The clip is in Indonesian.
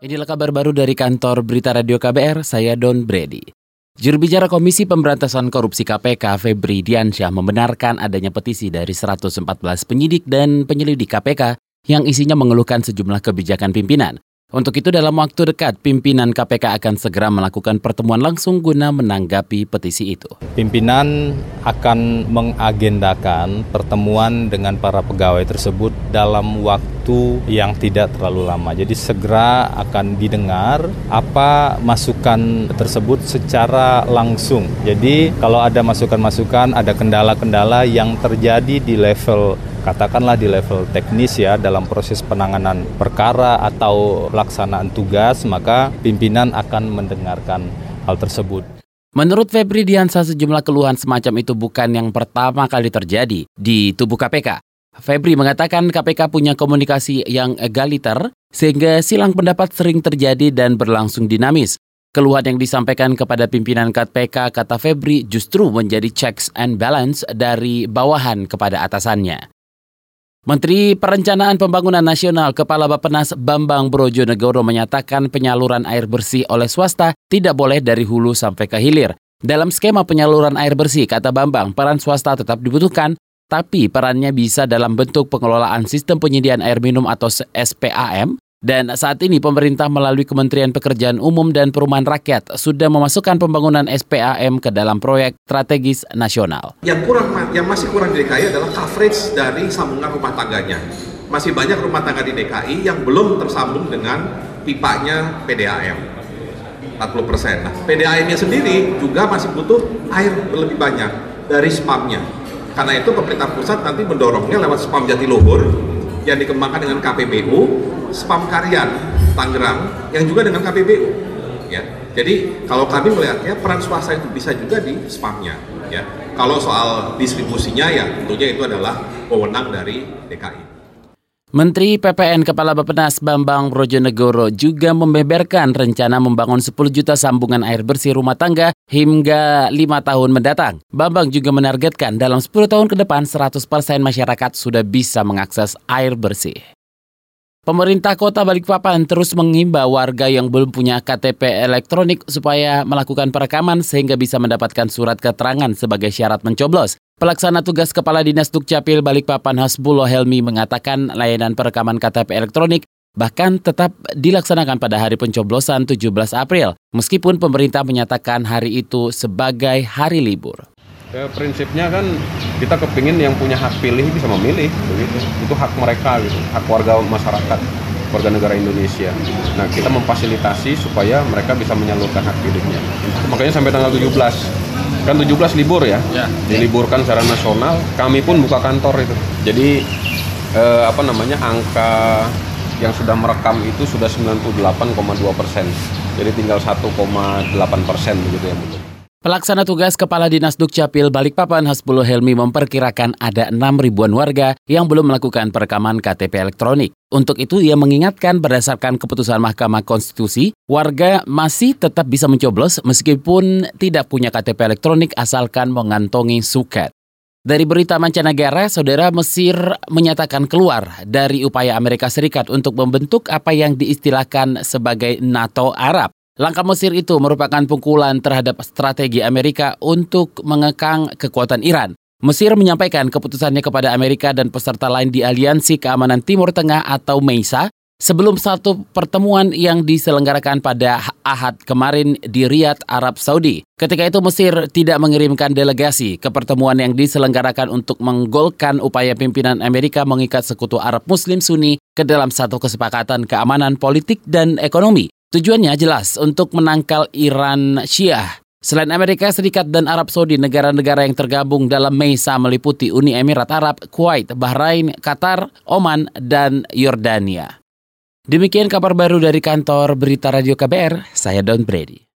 Inilah kabar baru dari kantor Berita Radio KBR, saya Don Brady. Juru bicara Komisi Pemberantasan Korupsi KPK, Febri Diansyah, membenarkan adanya petisi dari 114 penyidik dan penyelidik KPK yang isinya mengeluhkan sejumlah kebijakan pimpinan. Untuk itu dalam waktu dekat, pimpinan KPK akan segera melakukan pertemuan langsung guna menanggapi petisi itu. Pimpinan akan mengagendakan pertemuan dengan para pegawai tersebut dalam waktu yang tidak terlalu lama. Jadi segera akan didengar apa masukan tersebut secara langsung. Jadi kalau ada masukan-masukan, ada kendala-kendala yang terjadi di level katakanlah di level teknis ya dalam proses penanganan perkara atau pelaksanaan tugas maka pimpinan akan mendengarkan hal tersebut. Menurut Febri Diansa sejumlah keluhan semacam itu bukan yang pertama kali terjadi di tubuh KPK. Febri mengatakan KPK punya komunikasi yang egaliter sehingga silang pendapat sering terjadi dan berlangsung dinamis. Keluhan yang disampaikan kepada pimpinan KPK, kata Febri, justru menjadi checks and balance dari bawahan kepada atasannya. Menteri Perencanaan Pembangunan Nasional Kepala Bappenas Bambang Brojonegoro menyatakan penyaluran air bersih oleh swasta tidak boleh dari hulu sampai ke hilir. Dalam skema penyaluran air bersih, kata Bambang, peran swasta tetap dibutuhkan, tapi perannya bisa dalam bentuk pengelolaan sistem penyediaan air minum atau SPAM dan saat ini pemerintah melalui Kementerian Pekerjaan Umum dan Perumahan Rakyat sudah memasukkan pembangunan SPAM ke dalam proyek strategis nasional. Yang kurang, yang masih kurang di DKI adalah coverage dari sambungan rumah tangganya. Masih banyak rumah tangga di DKI yang belum tersambung dengan pipanya PDAM. 40 persen. Nah, PDAM-nya sendiri juga masih butuh air lebih banyak dari spamnya. Karena itu pemerintah pusat nanti mendorongnya lewat spam Jatiluhur yang dikembangkan dengan KPBU, spam Karyan Tangerang yang juga dengan KPBU. Ya, jadi kalau kami melihatnya peran swasta itu bisa juga di spamnya. Ya, kalau soal distribusinya ya tentunya itu adalah wewenang dari DKI. Menteri PPN Kepala Bappenas Bambang Brojonegoro juga membeberkan rencana membangun 10 juta sambungan air bersih rumah tangga hingga 5 tahun mendatang. Bambang juga menargetkan dalam 10 tahun ke depan 100% masyarakat sudah bisa mengakses air bersih. Pemerintah Kota Balikpapan terus mengimbau warga yang belum punya KTP elektronik supaya melakukan perekaman sehingga bisa mendapatkan surat keterangan sebagai syarat mencoblos. Pelaksana tugas Kepala Dinas Dukcapil Balikpapan Hasbullah Helmi mengatakan layanan perekaman KTP elektronik bahkan tetap dilaksanakan pada hari pencoblosan 17 April, meskipun pemerintah menyatakan hari itu sebagai hari libur. Ya, prinsipnya kan kita kepingin yang punya hak pilih bisa memilih, begitu. Itu hak mereka, gitu, hak warga masyarakat, warga negara Indonesia. Nah, kita memfasilitasi supaya mereka bisa menyalurkan hak pilihnya. Makanya sampai tanggal 17 kan 17 libur ya, ya. diliburkan secara nasional kami pun buka kantor itu jadi eh, apa namanya angka yang sudah merekam itu sudah 98,2 persen jadi tinggal 1,8 persen begitu ya Bu. Pelaksana tugas Kepala Dinas Dukcapil Balikpapan Hasbullah Helmi memperkirakan ada 6 ribuan warga yang belum melakukan perekaman KTP elektronik. Untuk itu ia mengingatkan berdasarkan keputusan Mahkamah Konstitusi, warga masih tetap bisa mencoblos meskipun tidak punya KTP elektronik asalkan mengantongi suket. Dari berita mancanegara, saudara Mesir menyatakan keluar dari upaya Amerika Serikat untuk membentuk apa yang diistilahkan sebagai NATO Arab. Langkah Mesir itu merupakan pukulan terhadap strategi Amerika untuk mengekang kekuatan Iran. Mesir menyampaikan keputusannya kepada Amerika dan peserta lain di Aliansi Keamanan Timur Tengah atau MEISA sebelum satu pertemuan yang diselenggarakan pada Ahad kemarin di Riyadh, Arab Saudi. Ketika itu Mesir tidak mengirimkan delegasi ke pertemuan yang diselenggarakan untuk menggolkan upaya pimpinan Amerika mengikat sekutu Arab Muslim Sunni ke dalam satu kesepakatan keamanan politik dan ekonomi. Tujuannya jelas untuk menangkal Iran Syiah. Selain Amerika Serikat dan Arab Saudi, negara-negara yang tergabung dalam MEISA meliputi Uni Emirat Arab, Kuwait, Bahrain, Qatar, Oman, dan Yordania. Demikian kabar baru dari kantor Berita Radio KBR, saya Don Brady.